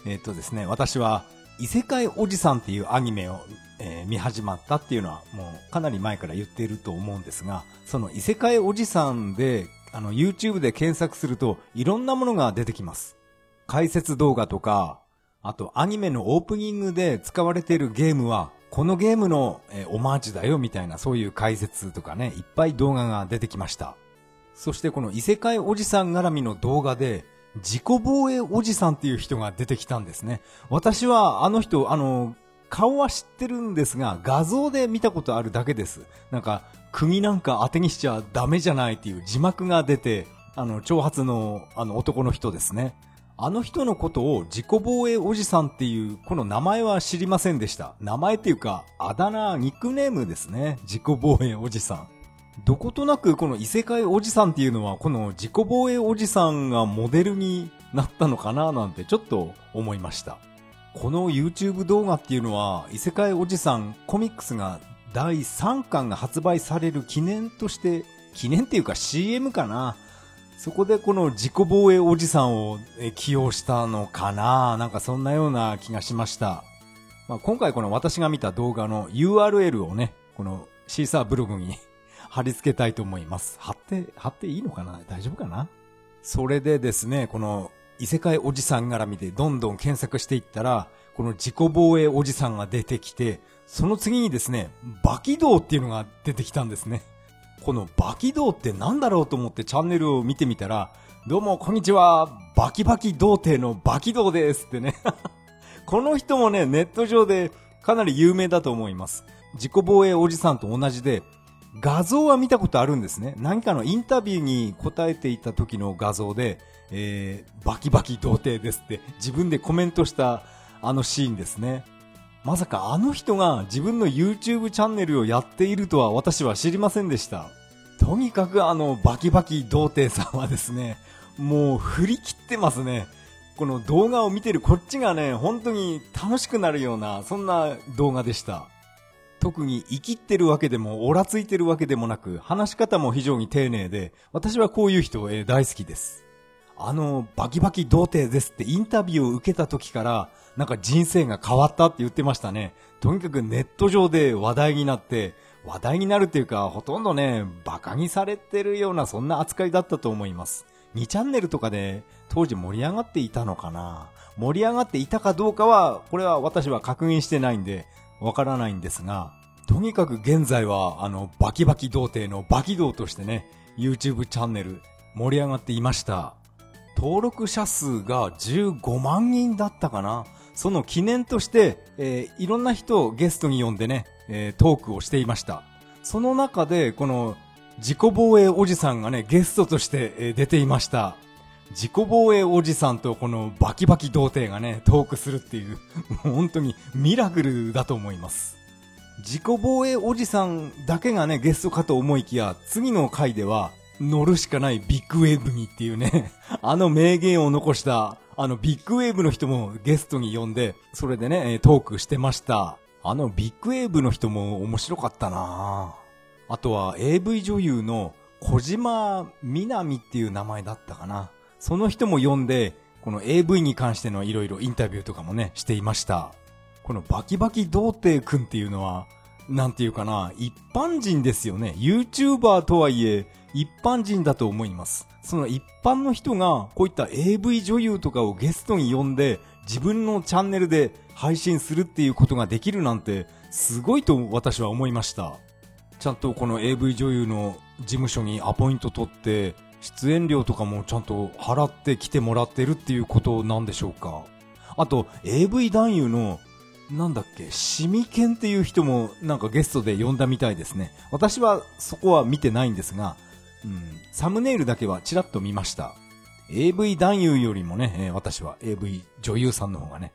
えっ、とですね、私は異世界おじさんっていうアニメをえー、見始まったっていうのはもうかなり前から言っていると思うんですが、その異世界おじさんで、あの YouTube で検索するといろんなものが出てきます。解説動画とか、あとアニメのオープニングで使われているゲームは、このゲームの、えー、オマージュだよみたいなそういう解説とかね、いっぱい動画が出てきました。そしてこの異世界おじさん絡みの動画で、自己防衛おじさんっていう人が出てきたんですね。私はあの人、あの、顔は知ってるんですが、画像で見たことあるだけです。なんか、釘なんか当てにしちゃダメじゃないっていう字幕が出て、あの、長髪の、あの、男の人ですね。あの人のことを自己防衛おじさんっていう、この名前は知りませんでした。名前っていうか、あだ名、ニックネームですね。自己防衛おじさん。どことなくこの異世界おじさんっていうのは、この自己防衛おじさんがモデルになったのかななんてちょっと思いました。この YouTube 動画っていうのは、異世界おじさんコミックスが第3巻が発売される記念として、記念っていうか CM かな。そこでこの自己防衛おじさんを起用したのかななんかそんなような気がしました。まあ、今回この私が見た動画の URL をね、このシーサーブログに貼り付けたいと思います。貼って、貼っていいのかな？大丈夫かな？それでですね、この異世界おじさん絡みでどんどん検索していったら、この自己防衛おじさんが出てきて、その次にですね、バキ道っていうのが出てきたんですね。このバキ道って何だろうと思ってチャンネルを見てみたら、どうもこんにちは、バキバキ童貞のバキ道ですってね。この人もね、ネット上でかなり有名だと思います。自己防衛おじさんと同じで、画像は見たことあるんですね。何かのインタビューに答えていた時の画像で、えー、バキバキ童貞ですって自分でコメントしたあのシーンですね。まさかあの人が自分の YouTube チャンネルをやっているとは私は知りませんでした。とにかくあのバキバキ童貞さんはですね、もう振り切ってますね。この動画を見てるこっちがね、本当に楽しくなるような、そんな動画でした。特に生きってるわけでも、おらついてるわけでもなく、話し方も非常に丁寧で、私はこういう人、えー、大好きです。あの、バキバキ童貞ですってインタビューを受けた時から、なんか人生が変わったって言ってましたね。とにかくネット上で話題になって、話題になるっていうか、ほとんどね、馬鹿にされてるようなそんな扱いだったと思います。2チャンネルとかで当時盛り上がっていたのかな盛り上がっていたかどうかは、これは私は確認してないんで、わからないんですが、とにかく現在は、あの、バキバキ童貞のバキ童としてね、YouTube チャンネル盛り上がっていました。登録者数が15万人だったかな。その記念として、えー、いろんな人をゲストに呼んでね、えー、トークをしていました。その中で、この、自己防衛おじさんがね、ゲストとして、出ていました。自己防衛おじさんとこのバキバキ童貞がね、トークするっていう、本当にミラクルだと思います。自己防衛おじさんだけがね、ゲストかと思いきや、次の回では、乗るしかないビッグウェーブにっていうね、あの名言を残した、あのビッグウェーブの人もゲストに呼んで、それでね、トークしてました。あのビッグウェーブの人も面白かったなあとは AV 女優の小島みなみっていう名前だったかな。その人も読んで、この AV に関してのいろいろインタビューとかもね、していました。このバキバキ童貞くんっていうのは、なんていうかな、一般人ですよね。YouTuber とはいえ、一般人だと思います。その一般の人が、こういった AV 女優とかをゲストに呼んで、自分のチャンネルで配信するっていうことができるなんて、すごいと私は思いました。ちゃんとこの AV 女優の事務所にアポイント取って、出演料とかもちゃんと払って来てもらってるっていうことなんでしょうか？あと、AV 男優の、なんだっけ、シミケンっていう人もなんかゲストで呼んだみたいですね。私はそこは見てないんですが、うん、サムネイルだけはちらっと見ました。AV 男優よりもね、えー、私は AV 女優さんの方がね、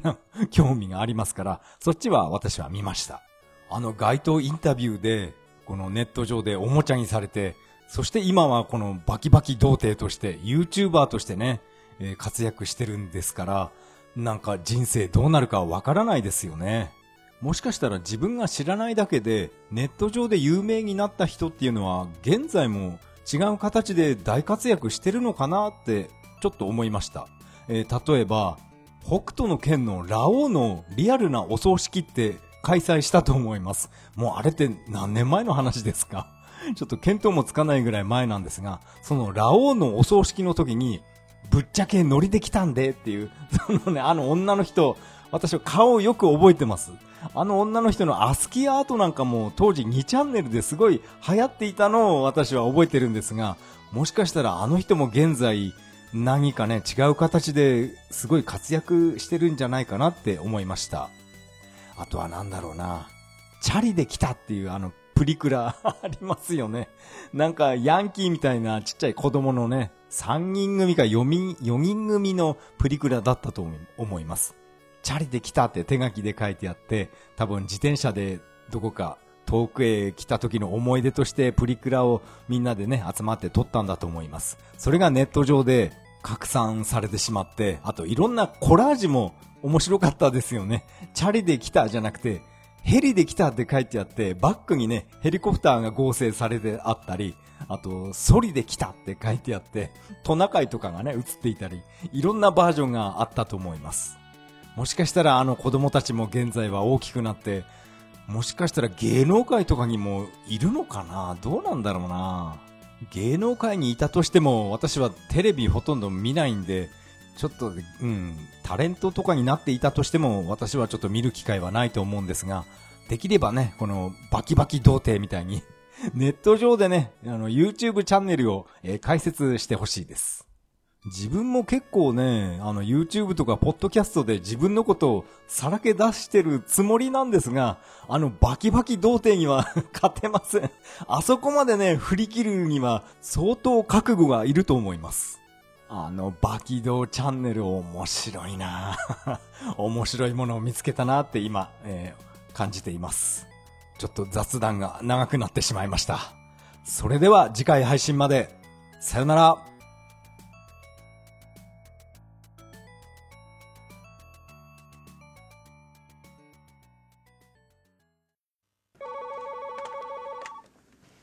興味がありますから、そっちは私は見ました。あの街頭インタビューで、このネット上でおもちゃにされて、そして今はこのバキバキ童貞として、YouTuber としてね、えー、活躍してるんですから、なんか人生どうなるかわからないですよね。もしかしたら自分が知らないだけで、ネット上で有名になった人っていうのは、現在も違う形で大活躍してるのかなって、ちょっと思いました。えー、例えば、北斗の剣のラオウのリアルなお葬式って開催したと思います。もうあれって何年前の話ですか？ちょっと見当もつかないぐらい前なんですが、そのラオウのお葬式の時に、ぶっちゃけノリで来たんでっていう、そのね、あの女の人、私は顔をよく覚えてます。あの女の人のアスキーアートなんかも当時2チャンネルですごい流行っていたのを私は覚えてるんですが、もしかしたらあの人も現在何かね、違う形ですごい活躍してるんじゃないかなって思いました。あとはなんだろうな。チャリで来たっていうあのプリクラ ありますよね。なんか、ヤンキーみたいなちっちゃい子供のね、3人組か4人、4人組のプリクラだったと思います。チャリで来たって手書きで書いてあって、多分自転車でどこか遠くへ来た時の思い出としてプリクラをみんなでね、集まって撮ったんだと思います。それがネット上で拡散されてしまって、あといろんなコラージュも面白かったですよね。チャリで来たじゃなくて、ヘリで来たって書いてあって、バックにね、ヘリコプターが合成されてあったり、あと、ソリで来たって書いてあって、トナカイとかがね、映っていたり、いろんなバージョンがあったと思います。もしかしたらあの子供たちも現在は大きくなって、もしかしたら芸能界とかにもいるのかな？どうなんだろうな？芸能界にいたとしても、私はテレビほとんど見ないんで、ちょっと、うん、タレントとかになっていたとしても、私はちょっと見る機会はないと思うんですが、できればね、このバキバキ童貞みたいに ネット上でね、あの、YouTube チャンネルを、えー、開設してほしいです。自分も結構ね、あの、YouTube とかポッドキャストで自分のことをさらけ出してるつもりなんですが、あの、バキバキ童貞には 勝てません。あそこまでね、振り切るには相当覚悟がいると思います。あの、バキドチャンネル面白いな 面白いものを見つけたなって今、えー、感じています。ちょっと雑談が長くなってしまいました。それでは次回配信まで。さよなら。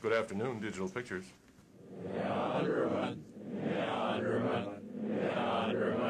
Good afternoon, Digital Pictures. yeah Yadruma.